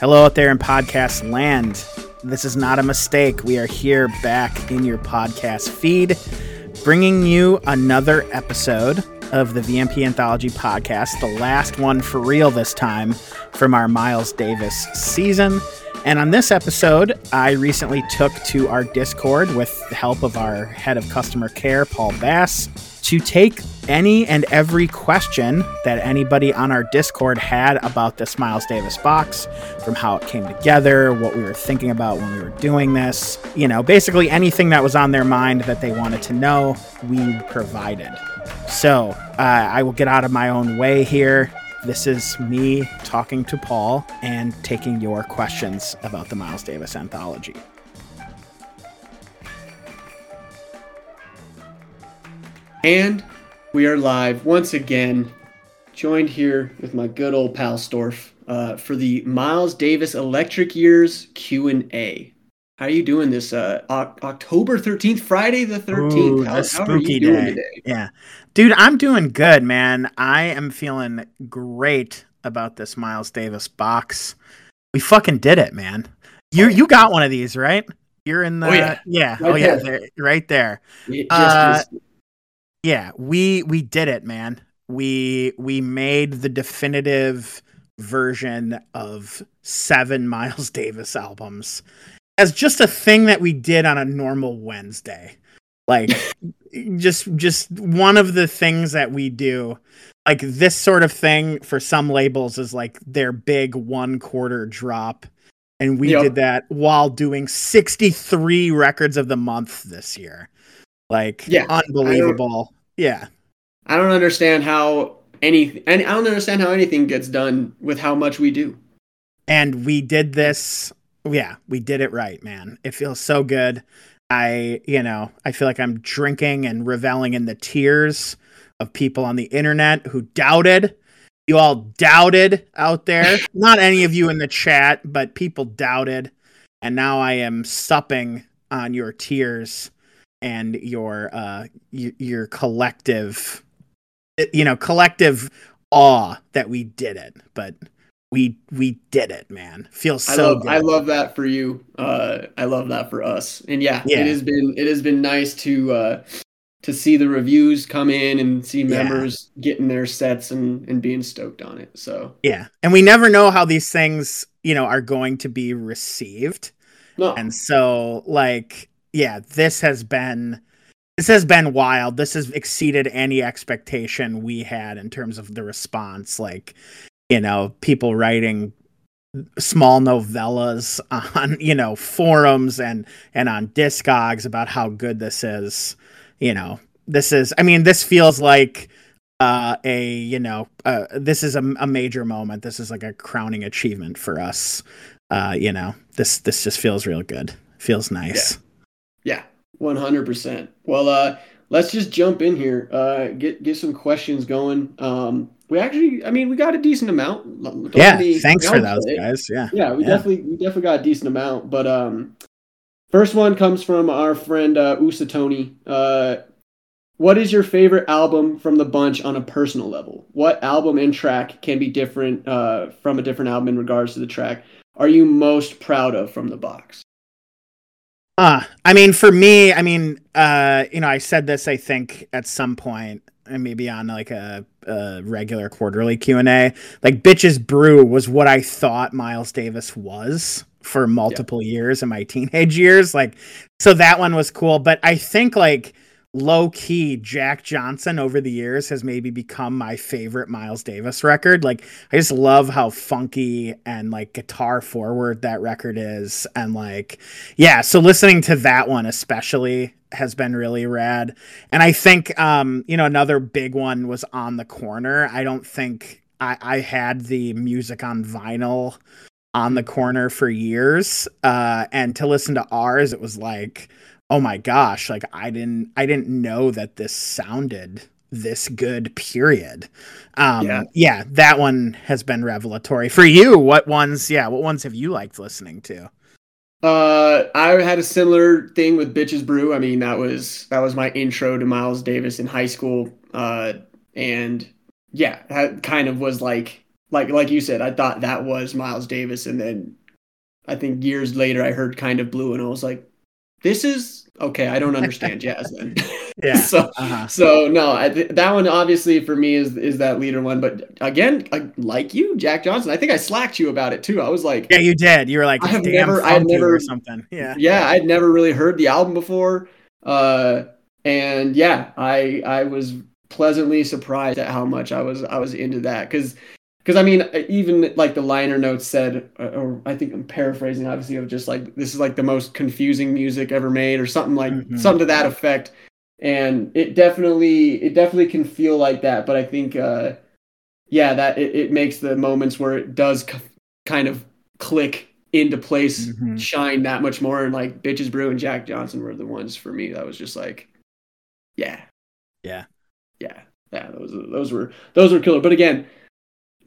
Hello out there in podcast land. This is not a mistake. We are here back in your podcast feed, bringing you another episode of the VMP Anthology podcast, the last one for real this time from our Miles Davis season. And on this episode, I recently took to our Discord with the help of our head of customer care, Paul Bass, to take any and every question that anybody on our Discord had about this Miles Davis box, from how it came together, what we were thinking about when we were doing this. You know, basically anything that was on their mind that they wanted to know, we provided. So uh, I will get out of my own way here. This is me talking to Paul and taking your questions about the Miles Davis anthology. And we are live once again, joined here with my good old pal Storf uh, for the Miles Davis Electric Years Q and A. How are you doing this uh, o- October thirteenth, Friday the thirteenth? How, how are you doing day. today? Yeah, dude, I'm doing good, man. I am feeling great about this Miles Davis box. We fucking did it, man. You you got one of these, right? You're in the oh, yeah, yeah. Right oh yeah, there. right there. Uh, yeah, we we did it, man. We we made the definitive version of seven Miles Davis albums as just a thing that we did on a normal Wednesday. Like just just one of the things that we do. Like this sort of thing for some labels is like their big one quarter drop. And we yep. did that while doing 63 records of the month this year. Like yeah, unbelievable. Yeah. I don't understand how any and I don't understand how anything gets done with how much we do. And we did this yeah, we did it right, man. It feels so good. I, you know, I feel like I'm drinking and reveling in the tears of people on the internet who doubted. You all doubted out there. Not any of you in the chat, but people doubted. And now I am supping on your tears and your uh y- your collective you know collective awe that we did it but we we did it man feels so I love, good. I love that for you uh i love that for us and yeah, yeah. it has been it has been nice to uh to see the reviews come in and see members yeah. getting their sets and and being stoked on it so yeah and we never know how these things you know are going to be received no. and so like yeah, this has been this has been wild. This has exceeded any expectation we had in terms of the response. Like, you know, people writing small novellas on, you know, forums and and on Discogs about how good this is. You know, this is I mean, this feels like uh, a you know uh, this is a, a major moment. This is like a crowning achievement for us. Uh, you know, this this just feels real good. Feels nice. Yeah. Yeah, one hundred percent. Well, uh, let's just jump in here. Uh, get get some questions going. Um, we actually, I mean, we got a decent amount. Don't yeah, thanks for those it. guys. Yeah, yeah, we yeah. definitely we definitely got a decent amount. But um, first one comes from our friend uh, Usa Tony. Uh, what is your favorite album from the bunch on a personal level? What album and track can be different uh, from a different album in regards to the track? Are you most proud of from the box? Uh, I mean, for me, I mean, uh, you know, I said this, I think, at some point, and maybe on like a, a regular quarterly Q and A. Like, bitches brew was what I thought Miles Davis was for multiple yeah. years in my teenage years. Like, so that one was cool. But I think like low key Jack Johnson over the years has maybe become my favorite Miles Davis record. Like I just love how funky and like guitar forward that record is and like yeah, so listening to that one especially has been really rad. And I think um you know another big one was on the corner. I don't think I I had the music on vinyl on the corner for years uh and to listen to ours it was like oh my gosh, like I didn't I didn't know that this sounded this good period. Um yeah. yeah, that one has been revelatory. For you, what ones yeah, what ones have you liked listening to? Uh I had a similar thing with Bitches Brew. I mean, that was that was my intro to Miles Davis in high school. Uh and yeah, that kind of was like like like you said, I thought that was Miles Davis, and then I think years later I heard kind of blue, and I was like, this is okay. I don't understand jazz then. Yeah. so Uh-huh. so no, I, th- that one obviously for me is is that leader one. But again, I, like you, Jack Johnson, I think I slacked you about it too. I was like, Yeah, you did. You were like, I have damn never- I had never- or something. Yeah. yeah, I'd never really heard the album before, uh, and yeah, I I was pleasantly surprised at how much I was I was into that because because I mean even like the liner notes said, or, or I think I'm paraphrasing obviously of just like this is like the most confusing music ever made or something like Mhm. something to that effect, and it definitely it definitely can feel like that, but I think uh, yeah that it, it makes the moments where it does k- kind of click into place Mhm. shine that much more and like bitches brew and jack johnson were the ones for me that was just like yeah Yeah. yeah yeah those those were those were killer but again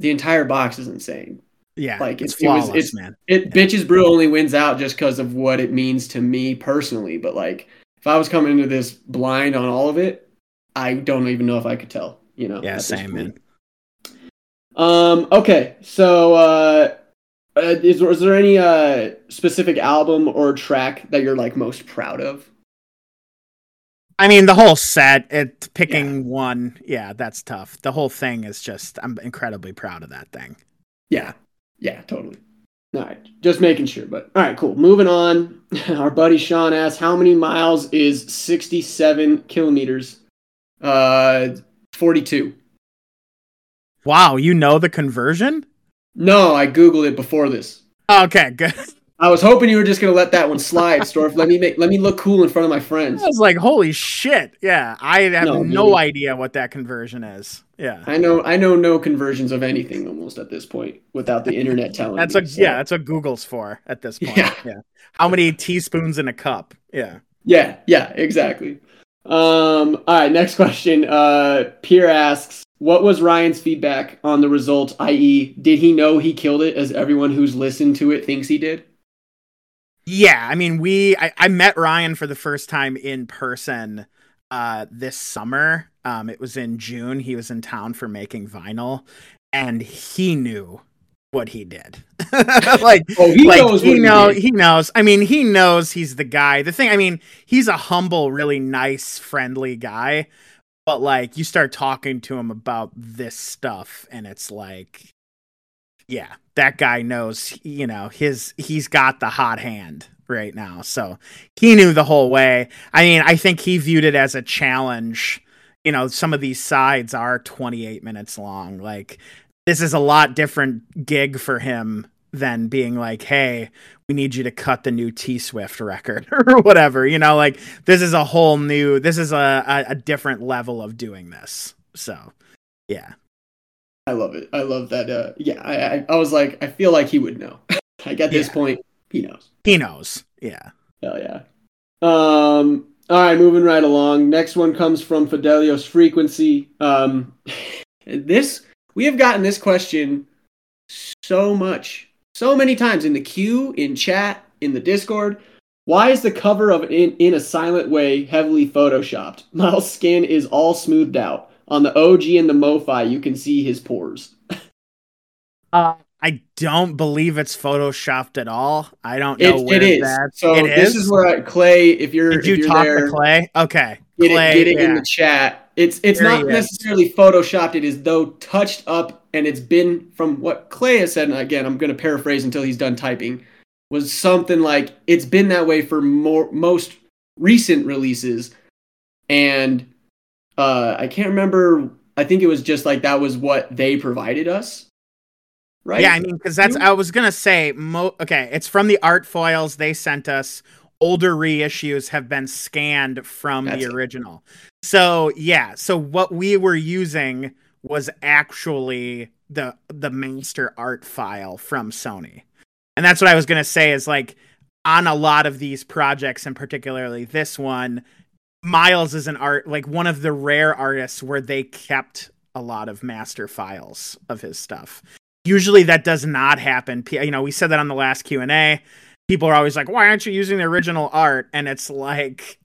the entire box is insane Yeah. Like, it's it- it was- flawless, it's- man. it Yeah. bitches brew only wins out just because of what it means to me personally but like if i was coming into this blind on all of it i don't even know if i could tell you know Yeah, same, man. Um. Okay. So, uh, uh, is, is there any uh specific album or track that you're like most proud of? I mean, the whole set, it picking one, yeah, that's tough. The whole thing is just, I'm incredibly proud of that thing. Yeah. Yeah. Totally. All right. Just making sure. But all right. Cool. Moving on. Our buddy Sean asks, "How many miles is 67 kilometers?" Uh, 42. Wow, you know the conversion? No, I googled it before this. Okay, good. I was hoping you were just gonna let that one slide, Storf. let me make let me look cool in front of my friends. I was like, holy shit. Yeah, I have No, no, idea what that conversion is. Yeah. I know I know no conversions of anything almost at this point without the internet telling That's me. so- yeah, that's what Google's for at this point. Yeah. Yeah. How many teaspoons in a cup? Yeah. yeah, yeah, exactly. Um, all right, next question. Uh, Pierre asks, "What was Ryan's feedback on the result? I.e., did he know he killed it, as everyone who's listened to it thinks he did?" Yeah, I mean, we I, I met Ryan for the first time in person uh this summer. Um it was in June. He was in town for making vinyl and he knew what he did. like Oh, he like knows he what he he knows. I mean, he knows he's the guy. The thing, I mean, he's a humble, really nice, friendly guy. But like you start talking to him about this stuff and it's like yeah, that guy knows, you know, his he's got the hot hand right now. So he knew the whole way. I mean, I think he viewed it as a challenge. You know, some of these sides are 28 minutes long. Like this is a lot different gig for him than being like, "Hey, we need you to cut the new T Swift record or whatever." You know, like this is a whole new this is a a, a different level of doing this. So, yeah. I love it. I love that. Uh, yeah, I, I I was like, I feel like he would know. like at this Yeah. point, he knows. He knows. Yeah. Hell yeah. Um, all right, moving right along. Next one comes from Fidelios Frequency. Um, this we have gotten this question so much, so many times in the queue, in chat, in the Discord. Why is the cover of in in a silent way heavily photoshopped? Miles' skin is all smoothed out. On the OG and the MoFi, you can see his pores. Uh, I don't believe it's photoshopped at all. I don't know It, where it is. that. So It this is where I, Clay, if you're Did if you you're talk there, to Clay? Okay, get Clay. it, get it in the chat. It's it's There not he is. necessarily photoshopped. It is though touched up, and it's been from what Clay has said. And again, I'm going to paraphrase until he's done typing. Was something like it's been that way for more most recent releases, and uh, I can't remember. I think it was just like that was what they provided us, right? Yeah, I mean, because that's I was gonna say. Mo- okay, it's from the art foils they sent us. Older reissues have been scanned from That's the it. original. So yeah, so what we were using was actually the the master art file from Sony, and that's what I was gonna say. Is like on a lot of these projects, and particularly this one, Miles is an art like one of the rare artists where they kept a lot of master files of his stuff usually that does not happen you know we said that on the last q&a people are always like why aren't you using the original art and it's like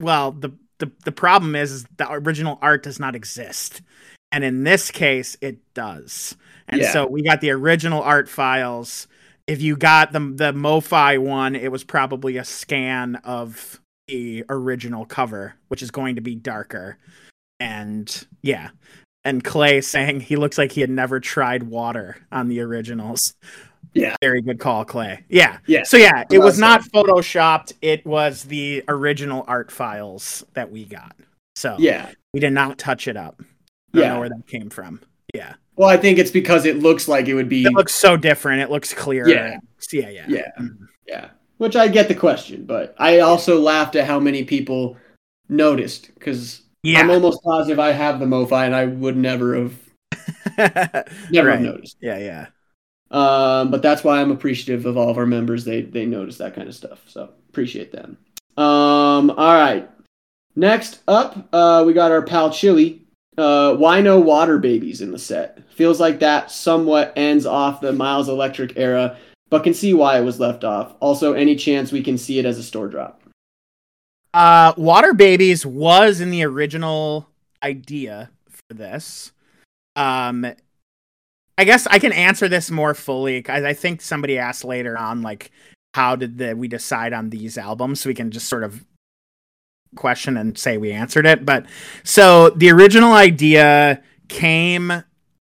well the the, the problem is, is the original art does not exist And in this case, it does. And Yeah. so we got the original art files. If you got the the MoFi one, it was probably a scan of the original cover, which is going to be darker. And yeah. And Clay saying he looks like he had never tried water on the originals. Yeah. Very good call, Clay. Yeah. Yeah. So yeah, it was not photoshopped. It was the original art files that we got. So Yeah. we did not touch it up. I don't Yeah. know where that came from. Yeah. Well, I think it's because it looks like it would be It looks so different. It looks clearer. Yeah. Yeah, yeah. Yeah. Mhm. Yeah, which I get the question, but I also laughed at how many people noticed because Yeah. I'm almost positive I have the MoFi and I would never have never have noticed. yeah, yeah. Um, but that's why I'm appreciative of all of our members. They they notice that kind of stuff, so appreciate them. Um, all right. Next up, uh, we got our pal Chili. Uh, why no water babies in the set? Feels like that somewhat ends off the Miles Electric era, but can see why it was left off. Also, any chance we can see it as a store drop? Uh, Water Babies was in the original idea for this. Um, I guess I can answer this more fully. 'cause I think somebody asked later on, like, how did the, we decide on these albums? So we can just sort of question and say we answered it. But so the original idea came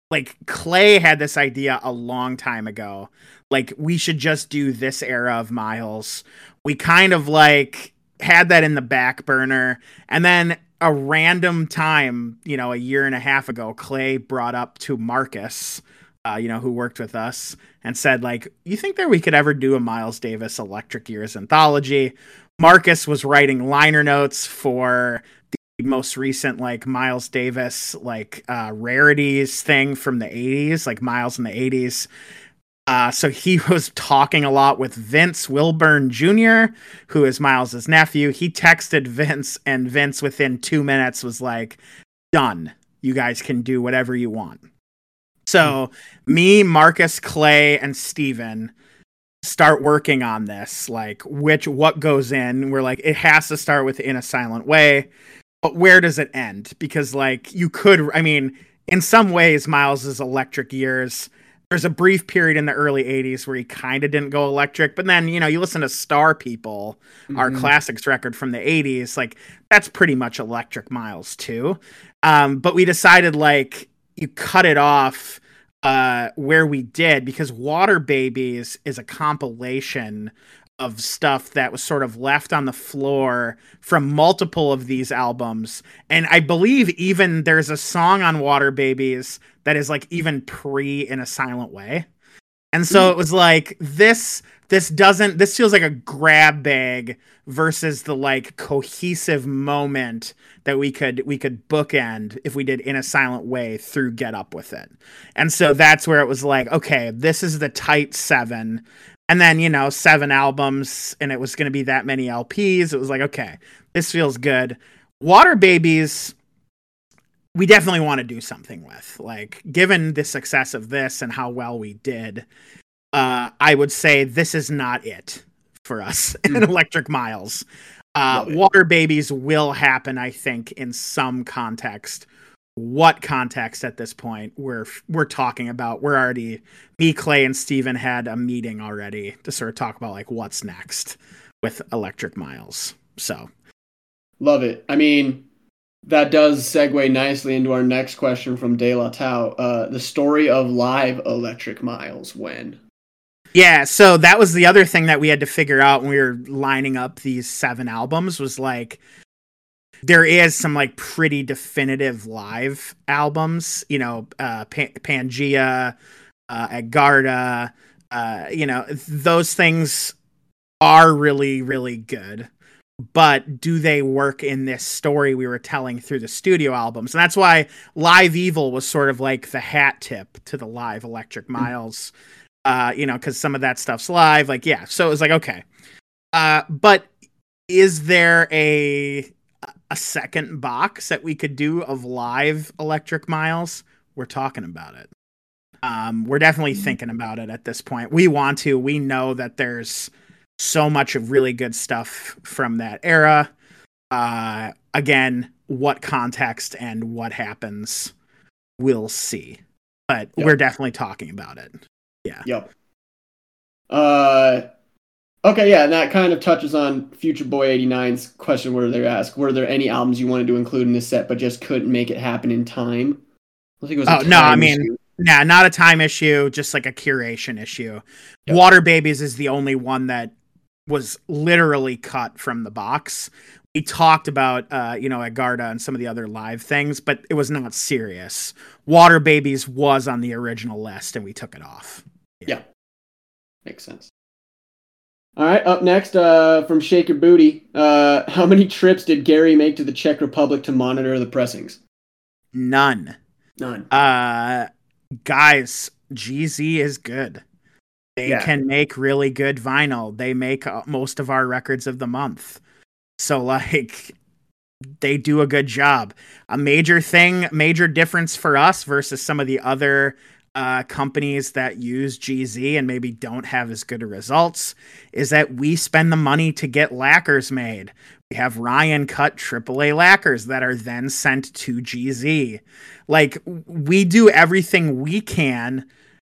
like Clay had this idea a long time ago. Like we should just do this era of Miles. We kind of like had that in the back burner and then a random time, you know, a year and a half ago, Clay brought up to Marcus, uh, you know, who worked with us and said like, "You think that we could ever do a Miles Davis Electric Years anthology?" Marcus was writing liner notes for the most recent like Miles Davis like uh rarities thing from the 80s, like Miles in the 80s. Uh, so he was talking a lot with Vince Wilburn Jr., who is Miles's nephew. He texted Vince, and Vince within two minutes was like, "Done. You guys can do whatever you want." So me, Marcus, Clay, and Steven start working on this. Like, which what goes in? We're like, it has to start with "In a Silent Way," but where does it end? Because like you could, I mean, in some ways, Miles's electric years there's a brief period in the early 80s where he kind of didn't go electric but then you know you listen to star people our Mhm. classics record from the 80s like that's pretty much electric miles too um, but we decided like you cut it off uh, where we did because water babies is a compilation of stuff that was sort of left on the floor from multiple of these albums. And i believe even there's a song on water babies that is like even pre in a silent way. And so it was like this this doesn't this feels like a grab bag versus the like cohesive moment that we could we could bookend if we did in a silent way through get up with it. And so that's where it was like okay this is the tight seven and then you know seven albums and it was going to be that many lps it was like okay this feels good. Water babies we definitely want to do something with. Like given the success of this and how well we did uh i would say this is not it for us in Mm. electric miles. Uh water babies will happen i think in some context what context at this point we're we're talking about we're already me clay and steven had a meeting already to sort of talk about like what's next with electric miles so Love it. I mean, that does segue nicely into our next question from De La Tau. Uh, the story of live Electric Miles. When? Yeah, so that was the other thing that we had to figure out when we were lining up these seven albums was like there is some like pretty definitive live albums, you know, uh Pan- Pangaea, uh Agharta, uh you know, those things are really really good. But do they work in this story we were telling through the studio albums? And that's why Live Evil was sort of like the hat tip to the live Electric Miles uh you know because some of that stuff's live like yeah so it was like okay uh but is there a a second box that we could do of live electric miles we're talking about it um we're definitely thinking about it at this point we want to we know that there's so much of really good stuff from that era uh again what context and what happens we'll see. But Yep. we're definitely talking about it. Yeah. Yep. Uh, okay, yeah, and that kind of touches on Future Boy 89's question where they ask, were there any albums you wanted to include in this set but just couldn't make it happen in time? I think it was. a Oh, no, I mean- issue. Nah, not a time issue, just like a curation issue. Yep. Water Babies is the only one that was literally cut from the box. We talked about uh, you know, Agharta and some of the other live things, but it was not serious. Water Babies was on the original list and we took it off. Yeah. Makes sense. All right, up next uh, from Shake Your Booty. Uh, how many trips did Gary make to the Czech Republic to monitor the pressings? None. None. Uh guys, GZ is good. They Yeah. can make really good vinyl. They make uh, most of our records of the month. So like they do a good job. A major thing, major difference for us versus some of the other uh, companies that use GZ and maybe don't have as good results is that we spend the money to get lacquers made. We have Ryan cut AAA lacquers that are then sent to GZ. Like we do everything we can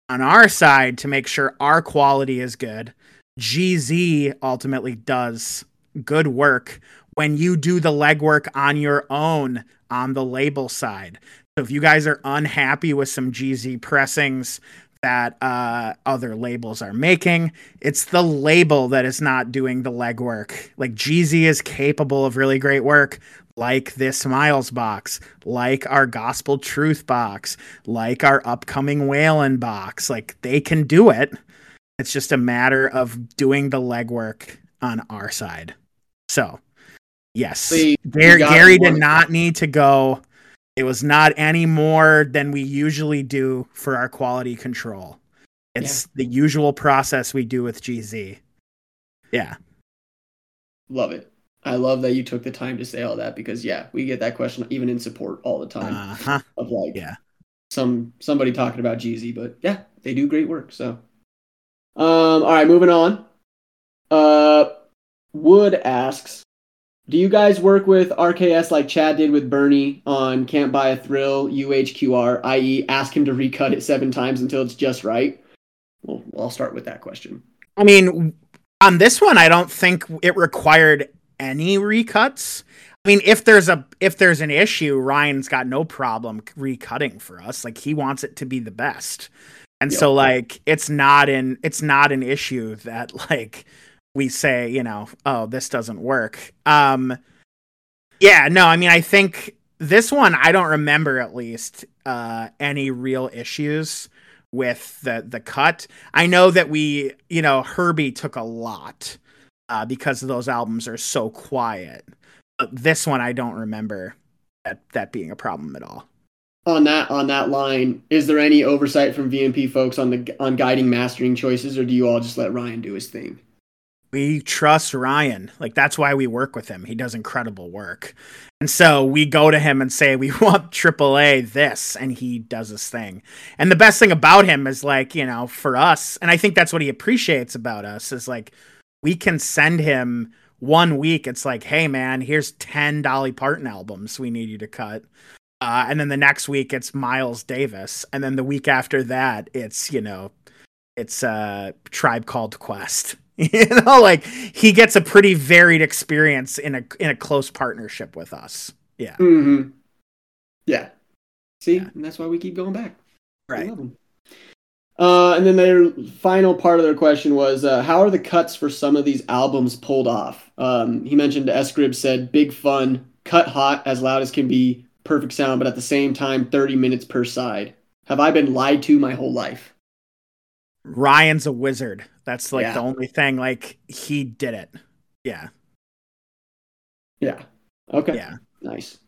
on our side to make sure our quality is good. GZ ultimately does good work when you do the legwork on your own on the label side. So if you guys are unhappy with some GZ pressings that uh, other labels are making, it's the label that is not doing the legwork. Like GZ is capable of really great work, like this Miles box, like our Gospel Truth box, like our upcoming Whalen box. Like they can do it. It's just a matter of doing the legwork on our side. So, yes, Gary, Gary did not need to go. It was not any more than we usually do for our quality control. It's the usual process we do with GZ. Yeah. Love it. I love that you took the time to say all that because yeah, we get that question even in support all the time Uh huh. of like yeah. some somebody talking about GZ, but yeah, they do great work. So, um, all right, moving on. Uh, Wood asks, do you guys work with RKS like Chad did with Bernie on Can't Buy a Thrill UHQR, i.e., ask him to recut it seven times until it's just right? Well, I'll start with that question. I mean, on this one, I don't think it required any recuts. I mean, if there's a if there's an issue, Ryan's got no problem recutting for us. Like he wants it to be the best, and Yep. so like it's not an it's not an issue that like we say you know oh this doesn't work. Um, yeah, no, I mean I think this one I don't remember at least uh any real issues with the the cut. I know that we, you know, Herbie took a lot uh, because those albums are so quiet. But this one, I don't remember that that being a problem at all. On that on that line, is there any oversight from VMP folks on the on guiding mastering choices, or do you all just let Ryan do his thing? We trust Ryan. Like that's why we work with him. He does incredible work. And so we go to him and say we want AAA this and he does his thing. And the best thing about him is like, you know, for us, and I think that's what he appreciates about us is like we can send him one week it's like, "Hey man, here's 10 Dolly Parton albums we need you to cut." Uh, and then the next week it's Miles Davis, and then the week after that it's, you know, it's uh tribe called quest you know like he gets a pretty varied experience in a in a close partnership with us yeah Mm-hmm. Yeah. See, Yeah. and that's why we keep going back. Right. Uh, and then their final part of their question was, uh, how are the cuts for some of these albums pulled off? Um, he mentioned Escrib said, big fun, cut hot, as loud as can be, perfect sound, but at the same time, 30 minutes per side. Have I been lied to my whole life? Ryan's a wizard that's like Yeah. the only thing like he did it yeah Yeah. Okay. yeah Nice.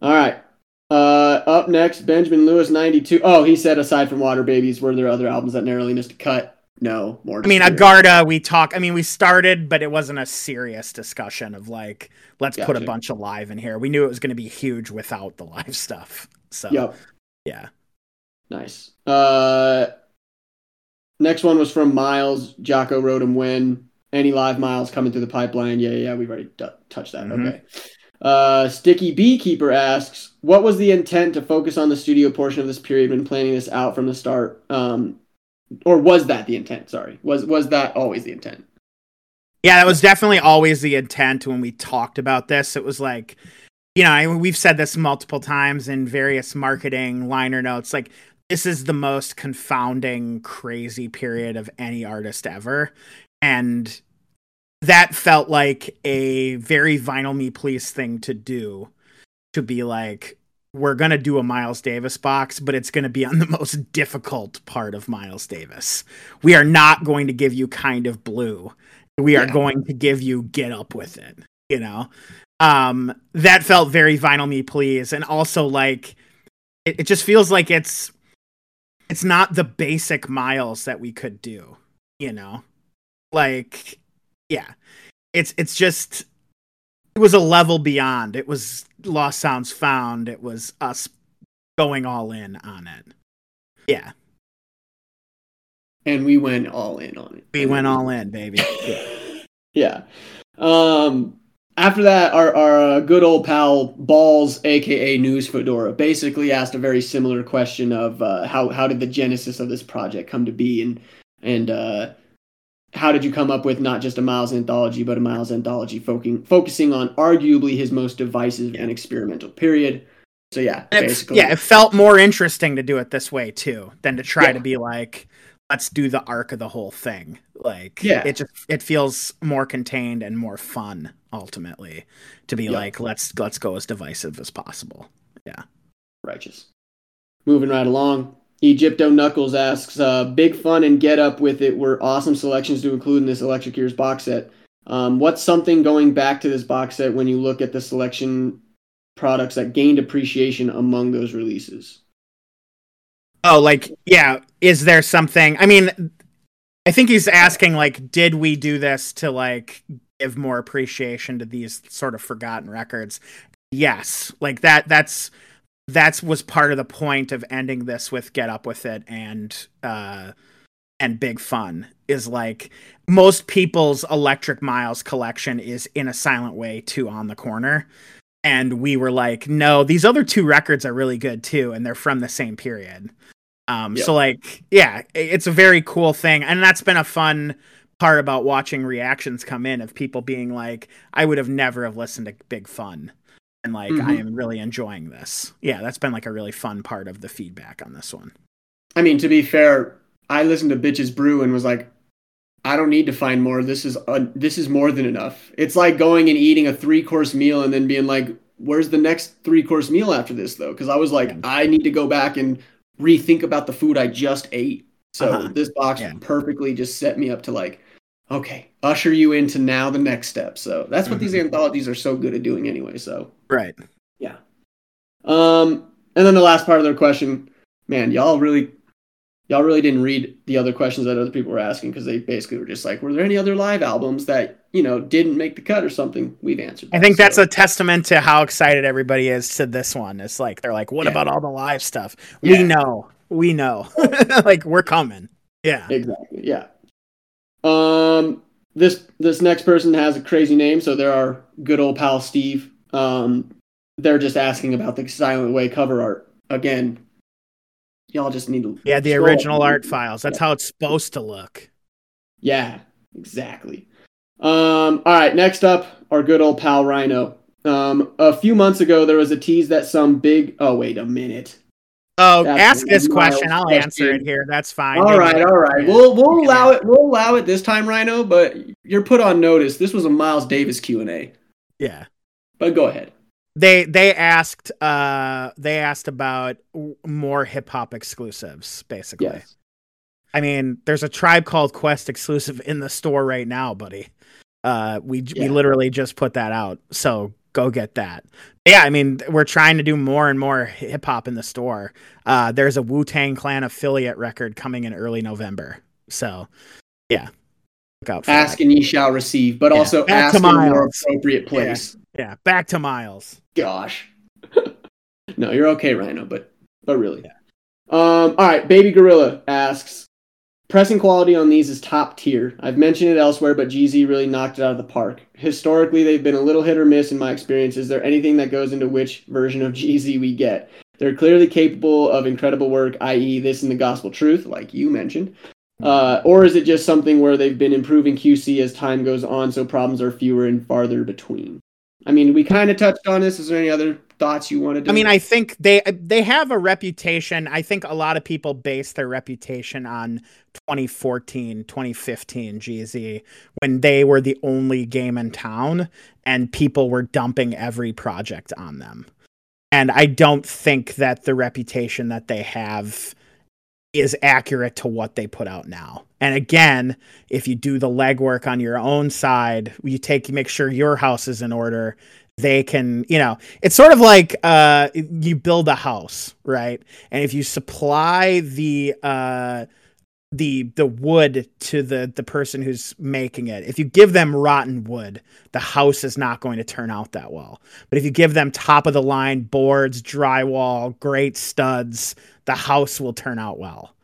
All right. Uh, up next, Benjamin Lewis, 92. Oh, he said, aside from Water Babies, were there other albums that narrowly missed a cut? No, more. i mean Agharta we talk i mean we started but it wasn't a serious discussion of like let's put a bunch of live in here we knew it was going to be huge without the live stuff so Yep. yeah Nice. Uh, next one was from Miles. Jocko wrote him when any live miles coming through the pipeline. Yeah, yeah, we've already d- touched that. Mhm. Okay. Uh, Sticky Beekeeper asks, "What was the intent to focus on the studio portion of this period when planning this out from the start? Um, or was that the intent? Sorry, was was that always the intent?" Yeah, that was definitely always the intent when we talked about this. It was like, you know, I we've said this multiple times in various marketing liner notes. Like, this is the most confounding, crazy period of any artist ever. And that felt like a very vinyl me please thing to do to be like we're going to do a Miles Davis box, but it's going to be on the most difficult part of Miles Davis. We are not going to give you kind of blue. We are yeah. going to give you get up with it, you know? Um, that felt very vinyl me please. And also like, it, it just feels like it's, it's not the basic miles that we could do, you know? Like, yeah. It's it's just it was a level beyond. It was lost sounds found. It was us going all in on it. Yeah. And we went all in on it. We went all in baby. Yeah. Yeah. Um after that, our, our uh, good old pal Balls, aka News Fedora, basically asked a very similar question of uh, how how did the genesis of this project come to be, and and uh, how did you come up with not just a Miles anthology, but a Miles anthology focusing focusing on arguably his most divisive and experimental period? So yeah, basically, yeah, it felt more interesting to do it this way too than to try yeah. to be like, let's do the arc of the whole thing. Like, yeah, it just it feels more contained and more fun ultimately to be like, let's let's go as divisive as possible. Yeah, righteous. Moving right along, Egypto Knuckles asks, uh, "Big fun and get up with it were awesome selections to include in this Electric Years box set. Um, what's something going back to this box set when you look at the selection products that gained appreciation among those releases?" Oh, like yeah, is there something? I mean, I think he's asking like, did we do this to like give more appreciation to these sort of forgotten records? Yes, like that. That's that's was part of the point of ending this with get up with it and uh and big fun is like most people's electric miles collection is in a silent way too on the corner and we were like no these other two records are really good too and they're from the same period um yep. so like yeah it's a very cool thing and that's been a fun part about watching reactions come in of people being like i would have never have listened to big fun and like mm-hmm. I am really enjoying this. Yeah, that's been like a really fun part of the feedback on this one. I mean, to be fair, I listened to Bitches Brew and was like, I don't need to find more. This is uh, this is more than enough. It's like going and eating a three course meal and then being like, where's the next three course meal after this though? Because I was like, yeah. I need to go back and rethink about the food I just ate. So uh-huh. this box yeah. perfectly just set me up to like, okay, usher you into now the next step. So that's what mm-hmm. these anthologies are so good at doing anyway. So right, yeah. Um, and then the last part of their question, man, y'all really, y'all really didn't read the other questions that other people were asking because they basically were just like, were there any other live albums that you know didn't make the cut or something? We've answered. I think so. that's a testament to how excited everybody is to this one. It's like they're like, what yeah. about all the live stuff? Yeah. We know, we know, like we're coming. Yeah, exactly. Yeah. Um, this this next person has a crazy name, so they're our good old pal Steve. Um, they're just asking about the Silent Way cover art again. Y'all just need to yeah the original art files. That's yeah. how it's supposed to look. Yeah, exactly. Um, all right, next up, our good old pal Rhino. Um, a few months ago, there was a tease that some big. Oh wait a minute. Oh, That's ask this question. I'll question. answer it here. That's fine. All right, all right. We'll we'll allow it. We'll allow it this time, Rhino. But you're put on notice. This was a Miles Davis Q and A. Yeah, but go ahead. They they asked uh they asked about more hip hop exclusives, basically. Yes. I mean, there's a tribe called Quest exclusive in the store right now, buddy. Uh, we yeah. we literally just put that out, so go get that. Yeah, I mean, we're trying to do more and more hip hop in the store. Uh, there's a Wu Tang Clan affiliate record coming in early November. So, yeah, look out. ask that. and ye shall receive, but yeah. also back ask in a more appropriate place. Yeah. yeah, back to Miles. Gosh, no, you're okay, Rhino, but but really. Yeah. Um, all right, Baby Gorilla asks, pressing quality on these is top tier. I've mentioned it elsewhere, but GZ really knocked it out of the park. Historically, they've been a little hit or miss in my experience. Is there anything that goes into which version of GZ we get? They're clearly capable of incredible work, i.e., this and the gospel truth, like you mentioned. Uh, or is it just something where they've been improving QC as time goes on, so problems are fewer and farther between? I mean, we kind of touched on this. Is there any other thoughts you wanted to? I mean, I think they they have a reputation. I think a lot of people base their reputation on 2014, 2015 GZ when they were the only game in town and people were dumping every project on them. And I don't think that the reputation that they have is accurate to what they put out now. And again, if you do the legwork on your own side, you take make sure your house is in order. They can, you know, it's sort of like uh, you build a house, right? And if you supply the uh, the the wood to the the person who's making it. If you give them rotten wood, the house is not going to turn out that well. But if you give them top of the line boards, drywall, great studs, the house will turn out well.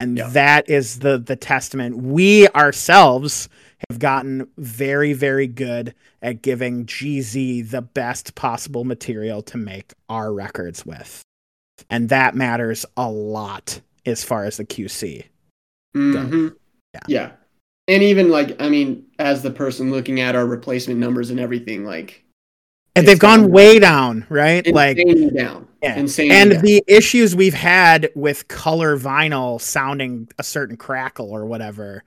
And yeah. that is the the testament. We ourselves have gotten very very good at giving GZ the best possible material to make our records with. And that matters a lot as far as the QC Mm-hmm. Yeah. yeah. And even like, I mean, as the person looking at our replacement numbers and everything, like, and they've gone way down, right? like down. Yeah. Insane. And down. the issues we've had with color vinyl sounding a certain crackle or whatever,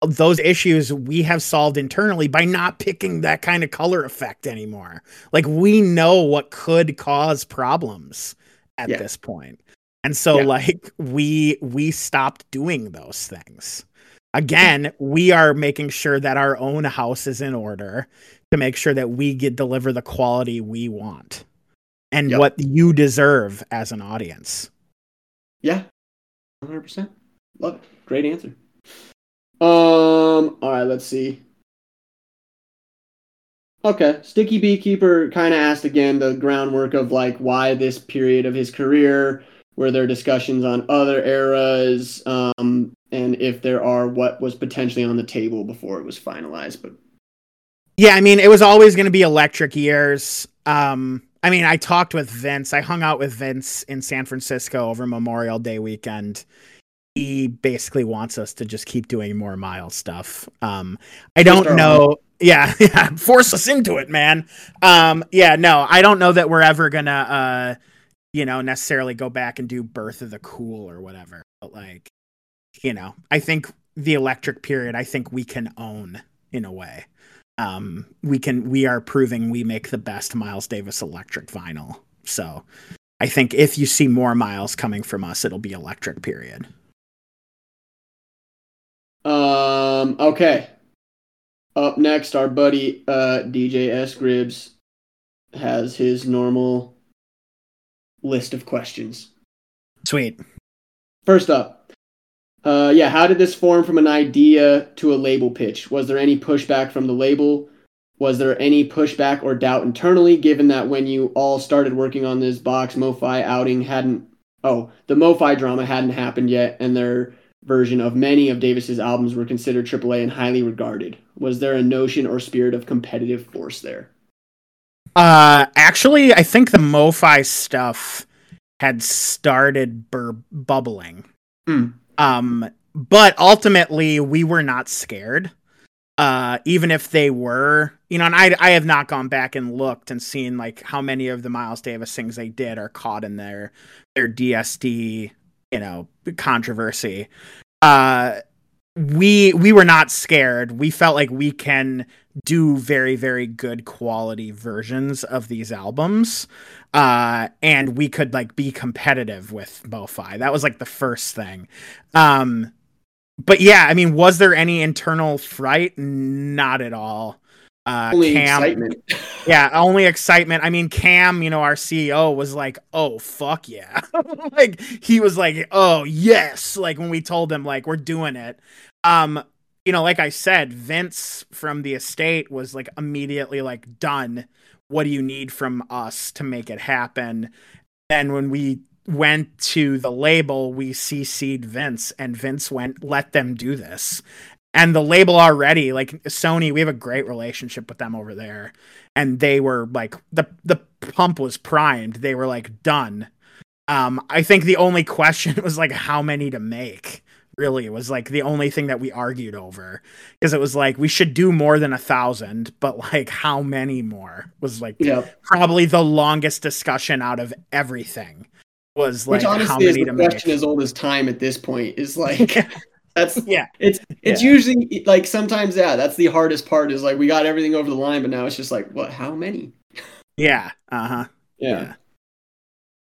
those issues we have solved internally by not picking that kind of color effect anymore. Like we know what could cause problems at yeah. this point. And so yeah. like we we stopped doing those things. Again, we are making sure that our own house is in order to make sure that we get deliver the quality we want and yep. what you deserve as an audience. Yeah. 100%. Love it. Great answer. Um all right, let's see. Okay, Sticky Beekeeper kind of asked again the groundwork of like why this period of his career were there discussions on other eras um, and if there are what was potentially on the table before it was finalized but yeah i mean it was always going to be electric years. Um, i mean i talked with vince. I hung out with vince in san francisco over memorial day weekend. He basically wants us to just keep doing more mile stuff. Um, i don't know. Yeah, yeah force us into it man. Um, yeah no i don't know that we're ever gonna uh, you know, necessarily go back and do Birth of the Cool or whatever. But like, you know, I think the electric period, I think we can own in a way. Um, we can, we are proving we make the best Miles Davis electric vinyl. So I think if you see more miles coming from us, it'll be electric period. Um, okay. Up next, our buddy uh, DJ S. Gribbs has his normal list of questions. Sweet. First up, uh, yeah, how did this form from an idea to a label pitch? Was there any pushback from the label? Was there any pushback or doubt internally, given that when you all started working on this box, MoFi outing hadn't, oh, the MoFi drama hadn't happened yet, and their version of many of Davis's albums were considered AAA and highly regarded? Was there a notion or spirit of competitive force there? Uh, actually, I think the MoFi stuff had started bur- bubbling. Mm. Um, but ultimately, we were not scared. Uh, even if they were, you know, and I, I have not gone back and looked and seen like how many of the Miles Davis things they did are caught in their their DSD, you know, controversy. Uh, we we were not scared. We felt like we can do very very good quality versions of these albums uh and we could like be competitive with MoFi. That was like the first thing. Um but yeah, I mean was there any internal fright? Not at all. Uh only Cam, excitement. yeah, only excitement. I mean Cam, you know, our CEO was like, "Oh fuck yeah." like he was like, "Oh, yes." Like when we told him like we're doing it. Um you know, like I said, Vince from the estate was like immediately like done. What do you need from us to make it happen? And when we went to the label, we CC'd Vince, and Vince went, let them do this. And the label already, like Sony, we have a great relationship with them over there. And they were like the the pump was primed. They were like done. Um, I think the only question was like how many to make really was like the only thing that we argued over. Because it was like we should do more than a thousand but like how many more was like Yep. probably the longest discussion out of everything was like Which honestly how is many the to make. question as old as time at this point. Is like that's yeah. it's it's Yeah. usually like sometimes yeah that's the hardest part is like we got everything over the line but now it's just like what how many? Yeah uh-huh. Yeah.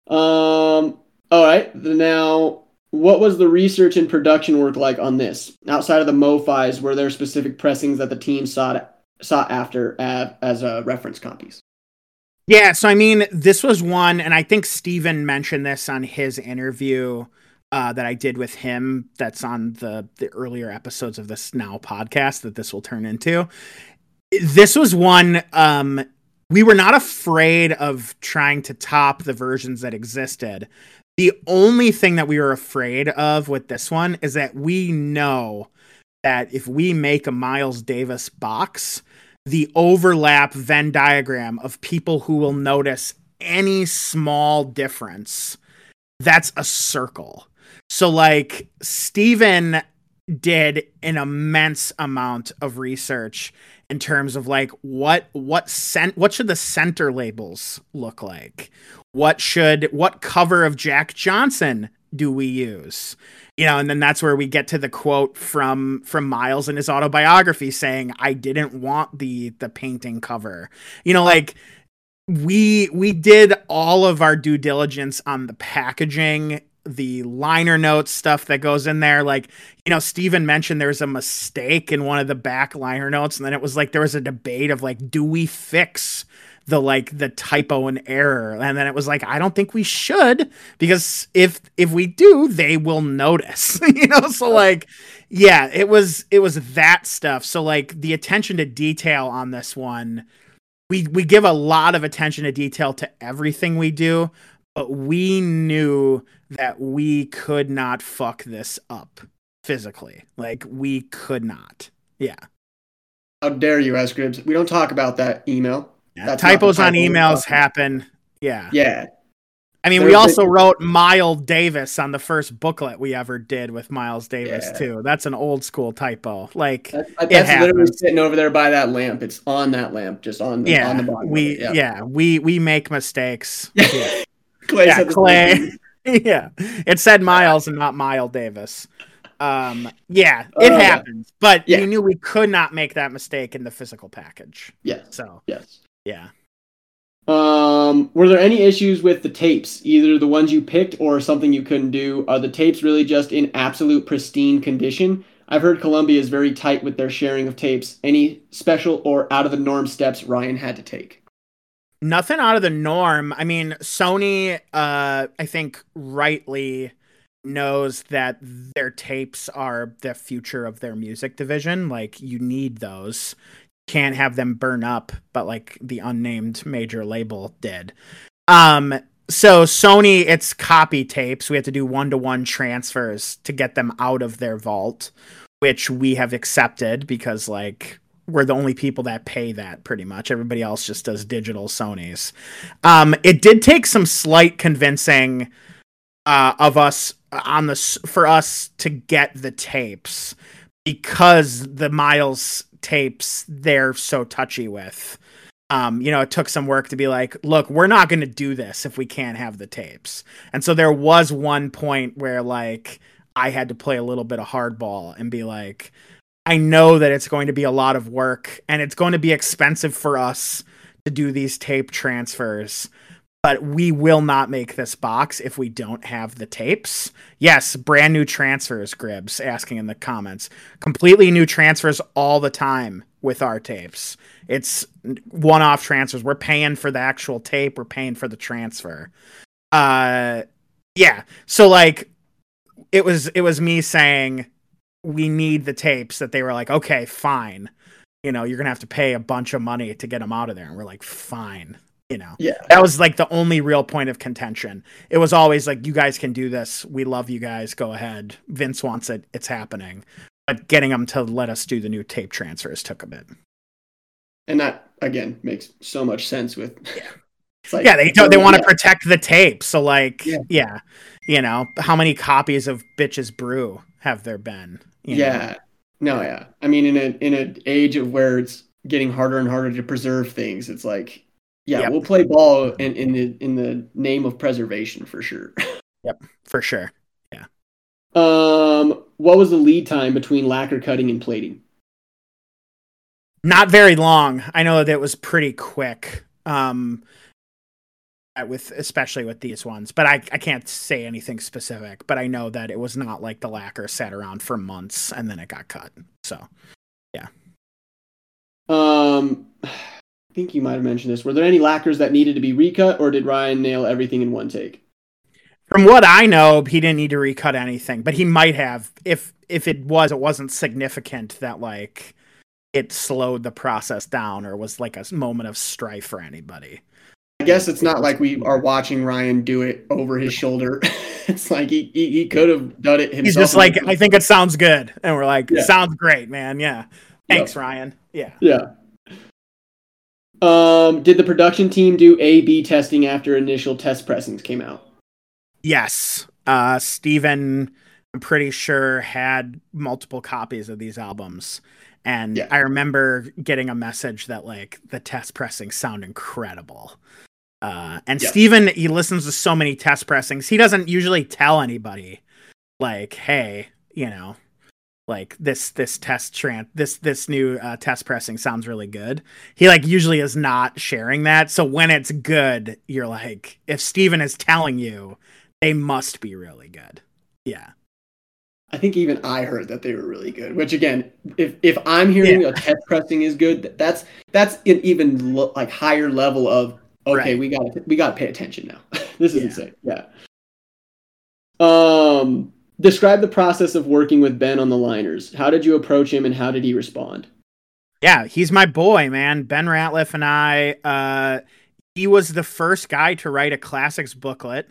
Um all right now what was the research and production work like on this outside of the MoFis were there specific pressings that the team sought sought after as, as uh, reference copies Yeah, so I mean, this was one, and I think Steven mentioned this on his interview uh, that I did with him. That's on the the earlier episodes of this now podcast that this will turn into. This was one um, we were not afraid of trying to top the versions that existed. The only thing that we were afraid of with this one is that we know that if we make a Miles Davis box, the overlap Venn diagram of people who will notice any small difference, that's a circle. So, like, Steven did an immense amount of research in terms of like what what cent what should the center labels look like? What should what cover of jack johnson do we use? You know and then that's where we get to the quote from from miles in his autobiography saying i didn't want the the painting cover. You know like we we did all of our due diligence on the packaging the liner notes stuff that goes in there like you know steven mentioned there's a mistake in one of the back liner notes and then it was like there was a debate of like do we fix the like the typo and error? And then it was like i don't think we should because if if we do they will notice you know? So like yeah it was it was that stuff. So like the attention to detail on this one we we give a lot of attention to detail to everything we do but we knew that we could not fuck this up physically like we could not yeah how dare you ask Gribbs we don't talk about that email yeah, That's typos on emails happen. Yeah. yeah I mean, There we also wrote Miles Davis on the first booklet we ever did with Miles Davis Yeah. too. That's an old school typo. Like, That- that's literally happens. sitting over there by that lamp. It's on that lamp, just on the, yeah, on the bottom. we it. yeah. we we make mistakes. yeah. Clay Yeah, said the same Clay. yeah, it said Miles and not Miles Davis. Um, yeah, it yeah. happens, but Yeah. we knew we could not make that mistake in the physical package. Yeah. So Yes. yeah. Um, were there any issues with the tapes, either the ones you picked or something you couldn't do? Are the tapes really just in absolute pristine condition? I've heard Columbia is very tight with their sharing of tapes. Any special or out of the norm steps Ryan had to take? Nothing out of the norm. I mean, Sony, uh, I think rightly knows that their tapes are the future of their music division. Like, you need those. Can't have them burn up, but like the unnamed major label did. Um, so Sony, it's copy tapes. We have to do one to one transfers to get them out of their vault, which we have accepted because like we're the only people that pay that pretty much. Everybody else just does digital Sony's. Um, it did take some slight convincing uh, of us on the for us to get the tapes because the Miles tapes they're so touchy with. Um, you know, it took some work to be like, look, we're not going to do this if we can't have the tapes. And so there was one point where like I had to play a little bit of hardball and be like, I know that it's going to be a lot of work and it's going to be expensive for us to do these tape transfers, but we will not make this box if we don't have the tapes. Yes, brand new transfers, Gribbs asking in the comments. Completely new transfers all the time with our tapes. It's one off transfers. We're paying for the actual tape, we're paying for the transfer. Uh yeah. So like it was it was me saying we need the tapes that they were like, okay, fine. You know, you're gonna have to pay a bunch of money to get them out of there. And we're like, fine. You know, Yeah. that was like the only real point of contention. It was always like, you guys can do this. We love you guys. Go ahead. Vince wants it. It's happening. But getting them to let us do the new tape transfers took a bit. And that again makes so much sense with It's like yeah, they don't, they want to yeah. protect the tape. So like, Yeah. yeah. you know, how many copies of Bitches Brew have there been? You know? Yeah. No, yeah. I mean in a in an age of where it's getting harder and harder to preserve things, it's like yeah, Yep. we'll play ball in, in the in the name of preservation for sure. Yep, for sure. Yeah. Um what was the lead time between lacquer cutting and plating? Not very long. I know that it was pretty quick. Um, with especially with these ones, but I I can't say anything specific. But I know that it was not like the lacquer sat around for months and then it got cut. So yeah. Um I think you might have mentioned this. Were there any lacquers that needed to be recut or did Ryan nail everything in one take? from what I know, he didn't need to recut anything, but he might have if if it was it wasn't significant that like it slowed the process down or was like a moment of strife for anybody. I guess it's not like we are watching Ryan do it over his shoulder. it's like he he, he could have done it himself. He's just like, I think it sounds good, and we're like, Yeah. sounds great, man. Yeah, thanks, Ryan. Yeah. Yeah. Um, did the production team do A B testing after initial test pressings came out? Yes. Uh Steven, I'm pretty sure had multiple copies of these albums. And Yeah. I remember getting a message that like the test pressings sound incredible. Uh and Yeah. Steven, he listens to so many test pressings. He doesn't usually tell anybody like, hey, you know, like this this test tran this this new uh, test pressing sounds really good. He like usually is not sharing that. So when it's good, you're like, if Steven is telling you, they must be really good. Yeah. I think even I heard that they were really good. Which again, if if I'm hearing a test pressing is good, that's that's an even lo- like higher level of okay, Right. we got to we got to pay attention now. this is Yeah. insane. Yeah. Um, describe the process of working with Ben on the liners. How did you approach him, and how did he respond? Yeah, he's my boy, man. Ben Ratliff and I, uh, he was the first guy to write a classics booklet,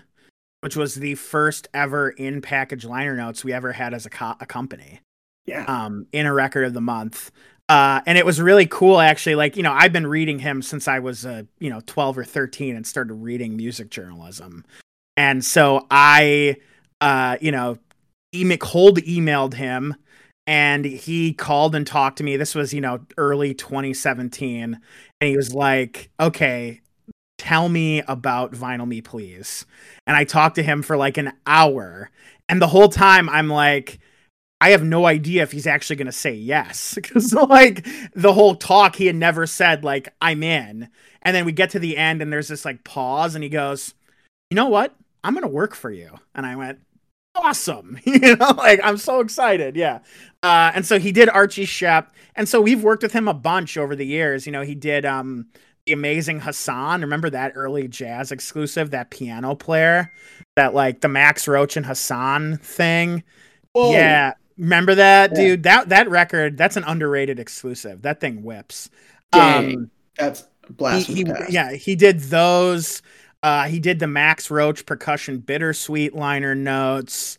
which was the first ever in package liner notes we ever had as a, co- a company. Yeah. um, in a record of the month. Uh, and it was really cool, actually. Like, you know, I've been reading him since I was, uh, you know, 12 or 13 and started reading music journalism. And so I, uh, you know, email, cold emailed him and he called and talked to me. This was, you know, early 2017. And he was like, okay, tell me about Vinyl Me, please. And I talked to him for like an hour. And the whole time I'm like, I have no idea if he's actually going to say yes because like the whole talk he had never said like I'm in. And then we get to the end and there's this like pause and he goes you know what? I'm going to work for you. And I went awesome. You know like I'm so excited. Yeah. Uh and so he did Archie Shepp and so we've worked with him a bunch over the years. You know he did um the amazing Hasaan. Remember that early jazz exclusive that piano player? That like the Max Roach and Hasaan thing? Whoa. yeah, remember that, Yeah. dude? That that record, that's an underrated exclusive. That thing whips. Dang. Um, That's a he, blast he- yeah, he did those. Uh, he did the Max Roach percussion bittersweet liner notes.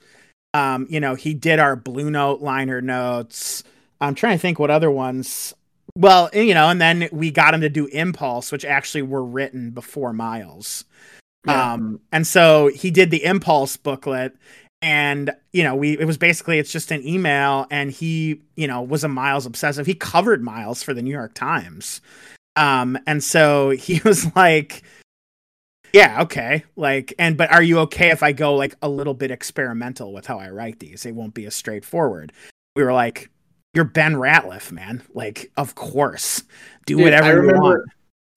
Um, you know, he did our Blue Note liner notes. I'm trying to think what other ones. Well, you know, and then we got him to do Impulse, which actually were written before Miles. Yeah. Um, and so he did the impulse booklet and you know we it was basically it's just an email and he you know was a miles obsessive. He covered miles for the new york times. Um and so he was like yeah okay. Like and but are you okay if i go like a little bit experimental with how i write these? It won't be as straightforward. We were like you're ben ratliff man. Like of course. Do Dude, whatever I you want.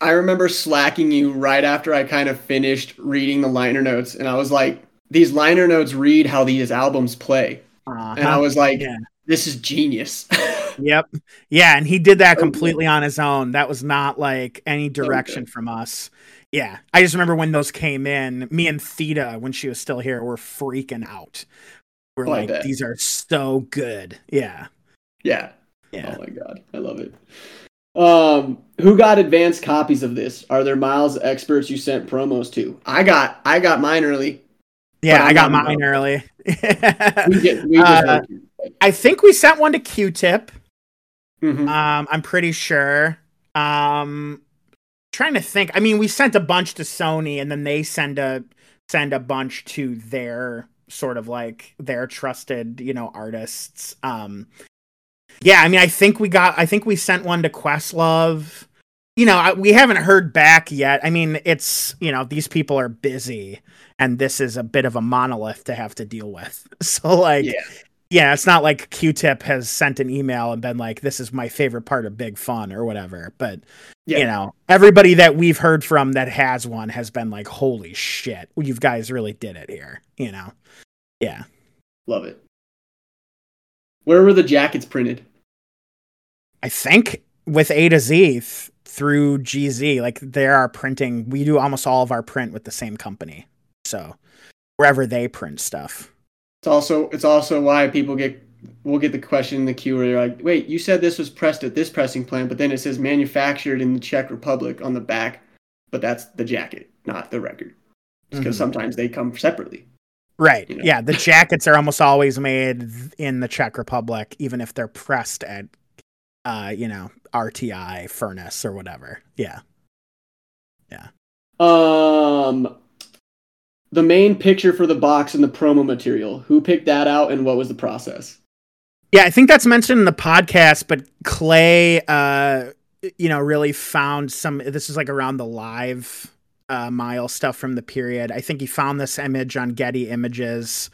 I remember slacking you right after I kind of finished reading the liner notes, and I was like, "These liner notes read how these albums play," and I Uh-huh. was like, Yeah. "This is genius." Yep. Yeah, and he did that completely on his own. That was not like any direction from us. Yeah. I just remember when those came in, me and Theta, when she was still here, were freaking out. We're Oh, like, these are so good. Yeah. yeah. Yeah. Oh my god, I love it. Um, who got advanced copies of this? Are there Miles experts you sent promos to? I got I got mine early. Yeah, I got mine early. We get we Uh, I think we sent one to Q-Tip. Mhm. Um, I'm pretty sure. Um, trying to think. I mean, we sent a bunch to Sony, and then they send a send a bunch to their sort of like their trusted, you know, artists. Um, yeah, I mean, I think we got. I think we sent one to Questlove. You know, I, we haven't heard back yet. I mean, it's you know these people are busy, and this is a bit of a monolith to have to deal with. So like, Yeah. yeah, it's not like Q-Tip has sent an email and been like, "This is my favorite part of Big Fun" or whatever. But Yeah. you know, everybody that we've heard from that has one has been like, "Holy shit, you guys really did it here." You know, yeah. Love it. Where were the jackets printed? I think with A to Z through GZ, like they are printing. We do almost all of our print with the same company, so wherever they print stuff. It's also it's also why people get we'll get the question in the queue where they're like, wait, you said this was pressed at this pressing plant, but then it says manufactured in the Czech Republic on the back, but that's the jacket, not the record. Because Mhm. sometimes they come separately. Right. you know. Yeah. The jackets are almost always made in the Czech Republic, even if they're pressed at, uh, you know, RTI furnace or whatever. Yeah. Yeah. Um, the main picture for the box and the promo material. Who picked that out, and what was the process? Yeah. I think that's mentioned in the podcast, but Clay, uh, you know, really found some. This is like around the live uh, mile stuff from the period. I think he found this image on Getty Images.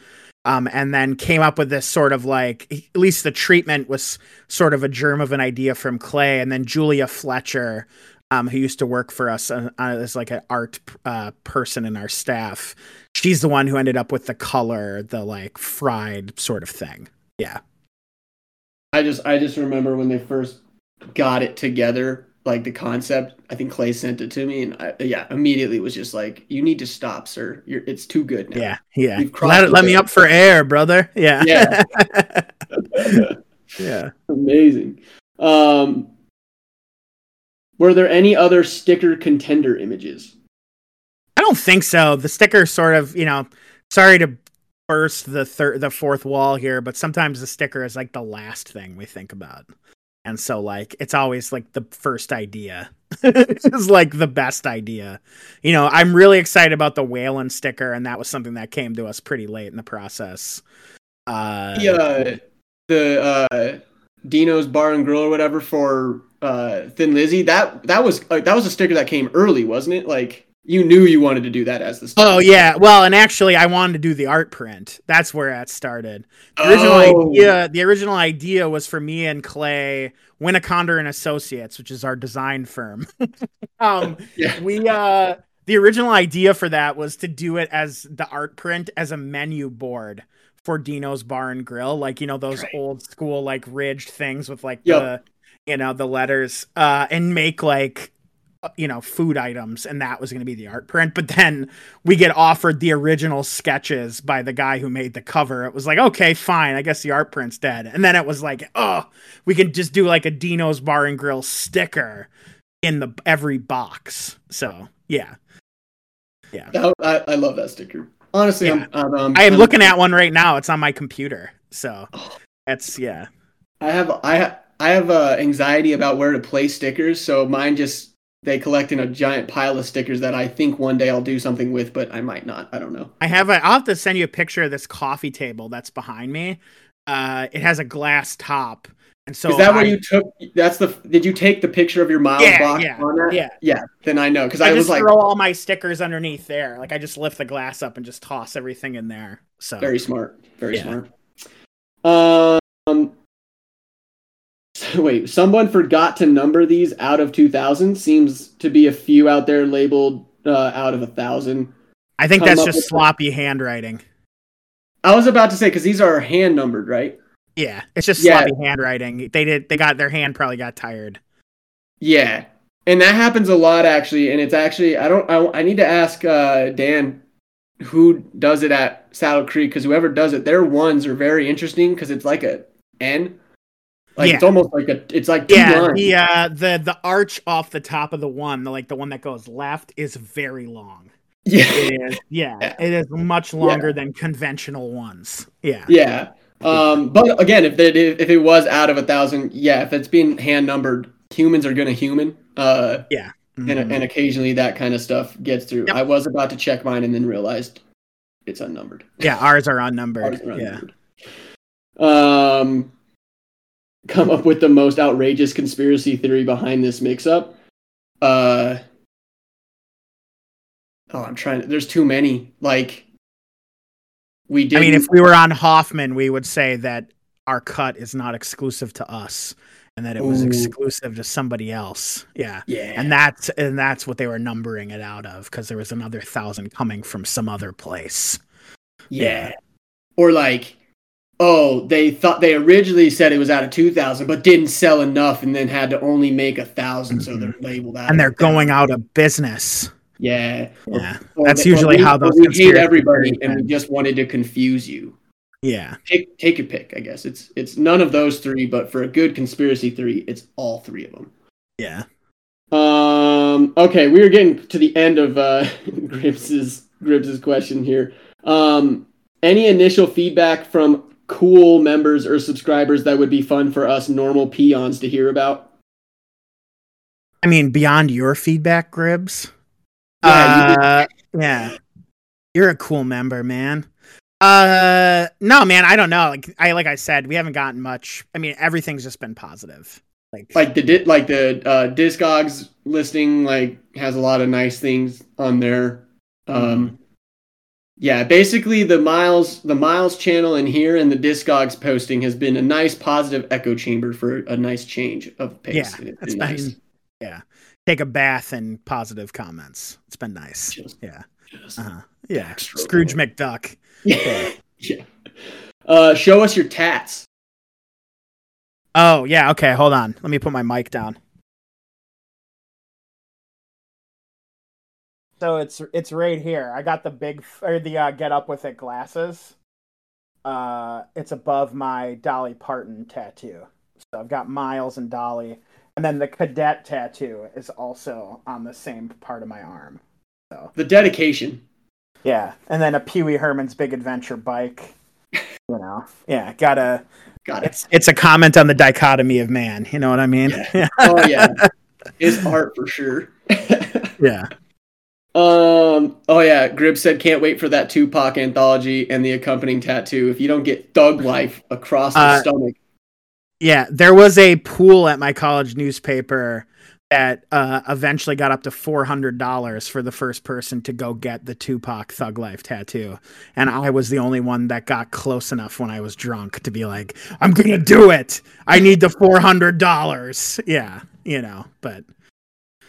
Um, and then came up with this sort of like at least the treatment was sort of a germ of an idea from Clay, and then Julia Fletcher, um, who used to work for us uh, uh, as like an art uh, person in our staff. She's the one who ended up with the color, the like fried sort of thing. Yeah. I just I just remember when they first got it together, like the concept. I think Clay sent it to me, and I, yeah, immediately was just like, "You need to stop, sir. You're, it's too good now." Yeah. Yeah. Let, let me up for air, brother. Yeah. Yeah. yeah. Amazing. Um, were there any other sticker contender images? I don't think so. The sticker sort of, you know, sorry to burst the third, the fourth wall here, but sometimes the sticker is like the last thing we think about. And so like it's always like the first idea is like the best idea. You know, I'm really excited about the Waylon sticker and that was something that came to us pretty late in the process. Uh The uh, the uh, Dino's Bar and Grill or whatever for uh, Thin Lizzy. That that was like that was a sticker that came early, wasn't it? Like you knew you wanted to do that as the. Oh yeah, well, and actually, I wanted to do the art print. That's where that started. The original Oh. idea, the original idea was for me and Clay, Winnaconder and Associates, which is our design firm. um, Yeah. we uh, the original idea for that was to do it as the art print as a menu board for Dino's Bar and Grill, like you know those Right. old school like ridged things with like Yep. the you know the letters, uh, and make like you know food items and that was going to be the art print. But then we get offered the original sketches by the guy who made the cover. It was like okay fine i guess the art print's dead. And then it was like oh we can just do like a dino's bar and grill sticker in the every box. So yeah. That- I, I love that sticker. Honestly, I'm, I'm, um, i am I'm- looking at one right now. It's on my computer. So Oh. that's yeah. I have I ha- I have uh, anxiety about where to place stickers, so mine just they collect in a giant pile of stickers that I think one day I'll do something with, but I might not. I don't know. i have a i'll have to send you a picture of this coffee table that's behind me uh it has a glass top and so Is that where you took? That's the. Did you take the picture of your miles Yeah, box yeah, on that? yeah. Yeah. Then I know because I, I, was just like throw all my stickers underneath there. Like I just lift the glass up and just toss everything in there. So very smart. Very Yeah. smart. Um. wait, someone forgot to number these out of 2000. Seems to be a few out there labeled uh, out of a thousand. I think come that's just sloppy handwriting. I was about to say because these are hand numbered, right? Yeah, it's just Yeah. sloppy handwriting. They did. They got their hand probably got tired. Yeah, and that happens a lot actually. And it's actually I don't I, I need to ask uh, Dan who does it at Saddle Creek because whoever does it, their ones are very interesting because it's like a N. Like Yeah. it's almost like a it's like two Yeah, lines. the uh, the the arch off the top of the one, the, like the one that goes left, is very long. yeah. It is, yeah, Yeah. it is much longer than conventional ones. Yeah, Yeah. Um, but again, if it if it was out of a thousand, yeah, if it's being hand numbered, humans are gonna human. Uh, Mhm. and, and occasionally that kind of stuff gets through. Yep. I was about to check mine and then realized it's unnumbered. yeah, ours are unnumbered. Ours are yeah. Um, come up with the most outrageous conspiracy theory behind this mix-up. Uh, oh, I'm trying. There's too many. Like, we did. I mean, if we were on Hoffman, we would say that our cut is not exclusive to us, and that it was Ooh. exclusive to somebody else. Yeah, yeah, and that's and that's what they were numbering it out of because there was another thousand coming from some other place. Yeah. Or like, oh, they thought they originally said it was out of two thousand, but didn't sell enough, and then had to only make a 1000 so they're labeled out. Mm-hmm. and they're 1,000. going out of business. Yeah. Yeah, or That's or usually we- how those We hate everybody, and we just wanted to confuse you. yeah, Take take your pick. I guess it's it's none of those three, but for a good conspiracy theory, it's all three of them. yeah. Um. Okay, we are getting to the end of uh, Gribbs's Gribbs's question here. Um. Any initial feedback from cool members or subscribers that would be fun for us normal peons to hear about? I mean, beyond your feedback, Gribbs. Yeah, you uh, yeah. You're a cool member, man. Uh, no, man. I don't know. Like I like I said, we haven't gotten much. I mean, everything's just been positive. Like, Like the di- like the uh, Discogs listing like has a lot of nice things on there. Um. Yeah, basically the Miles the Miles channel in here and the Discogs posting has been a nice positive echo chamber for a nice change of pace. Yeah, it's been nice. yeah. Take a bath in positive comments. It's been nice. Just- Yeah. just- Uh-huh. Yeah. Scrooge McDuck. Yeah. yeah. Uh, show us your tats. Oh yeah. Okay. Hold on. Let me put my mic down. So it's it's right here. I got the big or the uh, get up with it glasses. Uh, it's above my Dolly Parton tattoo. So I've got Miles and Dolly, and then the cadet tattoo is also on the same part of my arm. So The dedication. yeah, and then a Pee Wee Herman's Big Adventure bike. You know, yeah, gotta. Got it. It's it's a comment on the dichotomy of man. You know what I mean? Yeah. Oh yeah. It's art for sure. yeah. Um. Oh yeah. Grib said can't wait for that Tupac anthology and the accompanying tattoo. If you don't get Thug Life across the Uh, stomach, Yeah, there was a pool at my college newspaper that uh, eventually got up to four hundred dollars for the first person to go get the Tupac Thug Life tattoo, and I was the only one that got close enough when I was drunk to be like, "I'm gonna do it. I need the four hundred dollars." Yeah, you know, but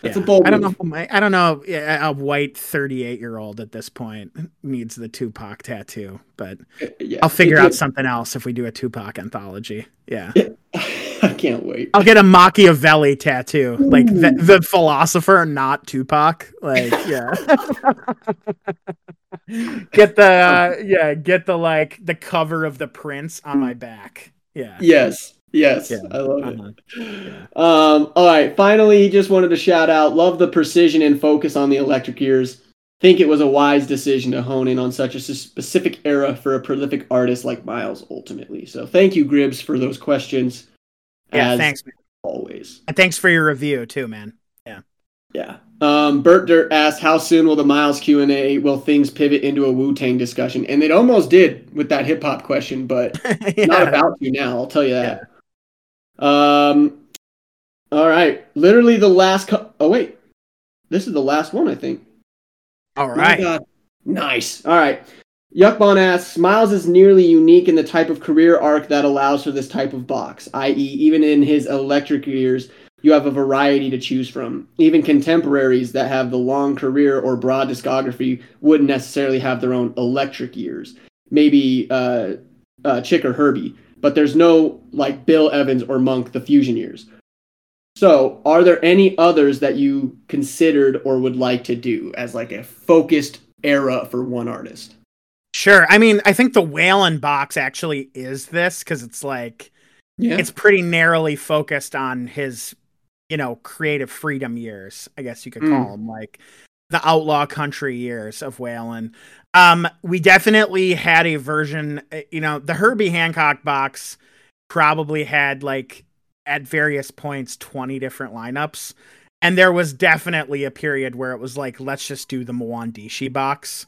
That's yeah. a bold I don't know. move. my- I don't know. A white thirty-eight-year-old at this point needs the Tupac tattoo, but yeah. I'll figure It- out something else if we do a Tupac anthology. Yeah. I can't wait. I'll get a Machiavelli tattoo, like the, the philosopher, not Tupac. Like, yeah. get the uh, yeah, get the like the cover of the Prince on my back. Yeah. Yes. Yes. Yeah. I love it. Uh-huh. Um, all right. Finally, he just wanted to shout out love the precision and focus on the electric ears. Think it was a wise decision to hone in on such a specific era for a prolific artist like Miles, ultimately. So thank you, Gribbs, for those questions. Yeah. as Thanks, man. always. and thanks for your review too, man. Yeah. Yeah. Um, Bert Dirt asked, "How soon will the Miles Q and A? Will things pivot into a Wu Tang discussion?" And it almost did with that hip hop question, but yeah. not about to now. I'll tell you that. Um. All right. Literally the last. Co- oh wait, this is the last one, I think. All right. My right. God. Nice. All right. Yuckbon asks, Miles is nearly unique in the type of career arc that allows for this type of box, i.e., even in his electric years, you have a variety to choose from. Even contemporaries that have the long career or broad discography wouldn't necessarily have their own electric years. Maybe uh, uh, Chick or Herbie, but there's no like Bill Evans or Monk, the fusion years. So, are there any others that you considered or would like to do as like a focused era for one artist? Sure. I mean, I think the Waylon box actually is this because it's like Yeah. it's pretty narrowly focused on his, you know, creative freedom years. I guess you could call Mm. them like the outlaw country years of Waylon. Um, we definitely had a version. uh, You know, the Herbie Hancock box probably had like at various points 20 different lineups. And there was definitely a period where it was like, let's just do the Mwandishi box.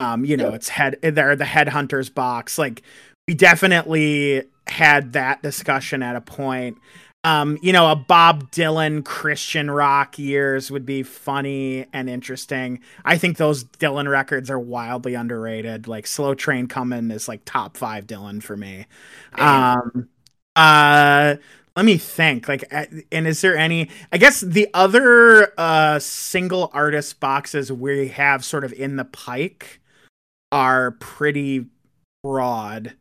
Um, you know, Yeah. it's head they're the headhunters box. Like we definitely had that discussion at a point. Um, you know, a Bob Dylan Christian rock years would be funny and interesting. I think those Dylan records are wildly underrated. Like Slow Train Coming is like top five Dylan for me. Um, uh, let me think. Like, and is there any? I guess the other uh single artist boxes we have sort of in the pike are pretty broad.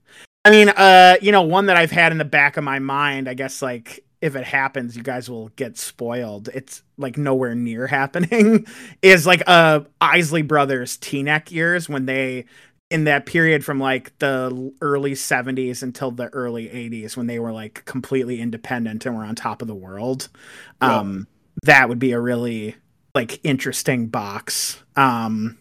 I mean, uh, you know, one that I've had in the back of my mind, I guess like if it happens, you guys will get spoiled. It's like nowhere near happening. is like uh Isley Brothers T-neck years when they in that period from like the early 70s until the early 80s when they were like completely independent and were on top of the world. Yeah. Um that would be a really like interesting box. Um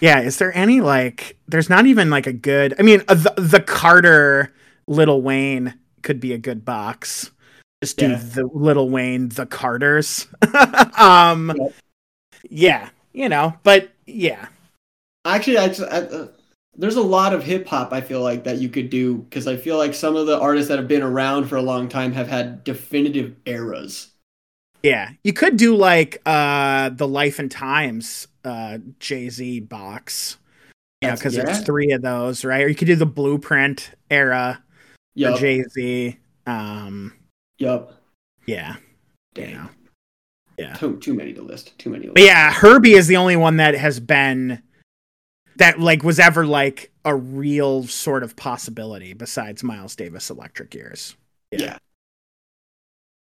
yeah, is there any like there's not even like a good I mean uh, the, the Carter Lil Wayne could be a good box. Just do Yeah. the Lil Wayne the Carters. um Yep. yeah, you know, but yeah. Actually, I, just- I, uh, there's a lot of hip hop I feel like that you could do because I feel like some of the artists that have been around for a long time have had definitive eras. Yeah, you could do like uh the Life and Times uh Jay Z box, you know, because yeah. there's three of those, right? Or you could do the Blueprint era for Yup. Jay Z. Um, Yup. yeah, Damn. you know. yeah. Too, too many to list. Too many. To But yeah, Herbie is the only one that has been that like was ever like a real sort of possibility besides Miles Davis Electric Years. Yeah.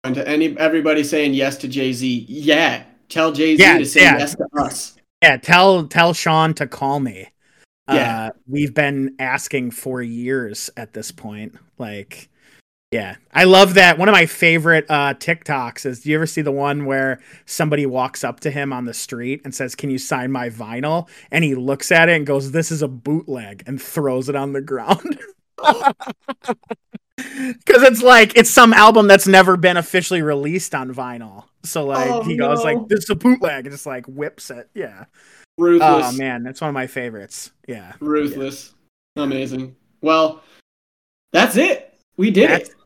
And to any everybody saying yes to Jay Z, yeah, tell Jay Z Yeah, to say yeah. yes to us. Yeah, tell tell Sean to call me. Yeah. Uh, we've been asking for years at this point. Like, yeah, I love that. One of my favorite uh, TikToks is. Do you ever see the one where somebody walks up to him on the street and says, "Can you sign my vinyl?" And he looks at it and goes, "This is a bootleg," and throws it on the ground. Because it's like it's some album that's never been officially released on vinyl. So like Oh, he goes no. like, "This is a bootleg," and just like whips it. Yeah. Ruthless. Oh man, that's one of my favorites. Yeah. Ruthless. Amazing. Well, that's it. We did That's it.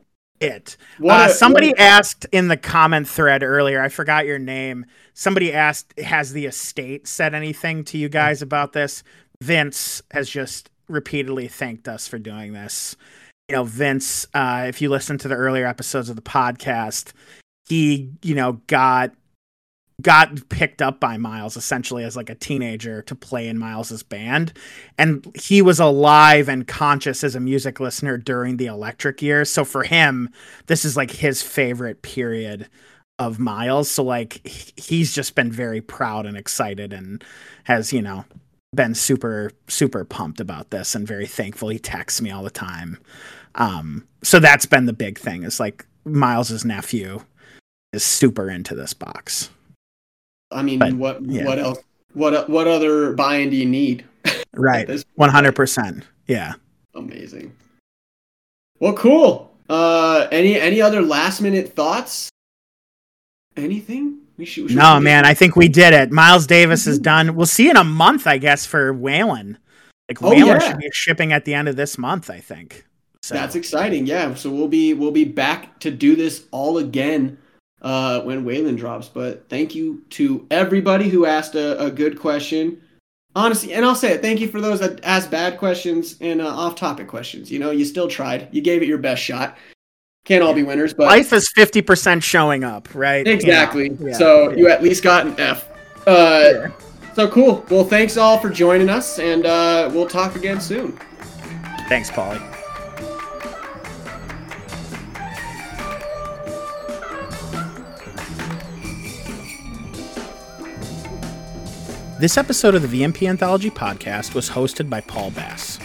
It. Uh, somebody what asked in the comment thread earlier, I forgot your name. Somebody asked, has the estate said anything to you guys about this? Vince has just repeatedly thanked us for doing this. You know, Vince, uh, if you listen to the earlier episodes of the podcast, he, you know, got got picked up by Miles essentially as like a teenager to play in Miles's band. And he was alive and conscious as a music listener during the electric years. So for him this is like his favorite period of Miles. So like he's just been very proud and excited and has you know been super super pumped about this and very thankful he texts me all the time. Um so that's been the big thing is like Miles's nephew is super into this box I mean, but, what yeah. what else? What what other buy-in do you need? right 100% yeah Amazing. Well, cool. Uh, any any other last minute thoughts? Anything? We should. we should- No, man, I think we did it. Miles Davis is Mhm. done. We'll see in a month, I guess, for Waylon. Like Oh, Waylon yeah. should be shipping at the end of this month, I think. So That's exciting. Yeah. So we'll be we'll be back to do this all again uh, when Waylon drops. But thank you to everybody who asked a, a good question. Honestly, and I'll say it. Thank you for those that asked bad questions and uh, off-topic questions. You know, you still tried. You gave it your best shot. Can't all be winners, but life is fifty percent showing up, right? You know, Exactly. yeah, so yeah. you at least got an F. Uh, Yeah. So cool. Well, thanks all for joining us, and uh, we'll talk again soon. Thanks, Paulie. This episode of the VMP Anthology podcast was hosted by Paul Bass.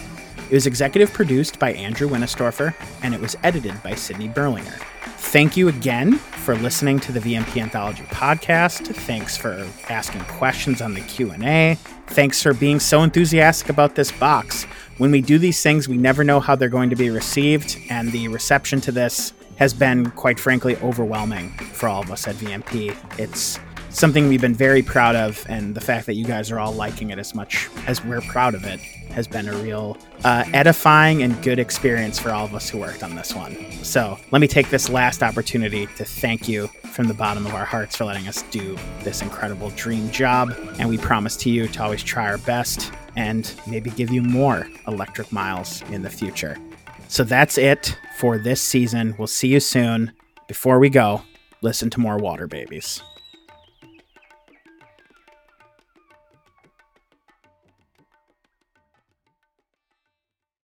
It was executive produced by Andrew Winistorfer, and it was edited by Cydney Berlinger. Thank you again for listening to the VMP Anthology podcast. Thanks for asking questions on the Q&A. Thanks for being so enthusiastic about this box. When we do these things, we never know how they're going to be received, and the reception to this has been, quite frankly, overwhelming for all of us at VMP. It's something we've been very proud of, and the fact that you guys are all liking it as much as we're proud of it has been a real uh, edifying and good experience for all of us who worked on this one. So let me take this last opportunity to thank you from the bottom of our hearts for letting us do this incredible dream job. And we promise to you to always try our best and maybe give you more electric miles in the future. So that's it for this season. We'll see you soon. Before we go, listen to more Water Babies.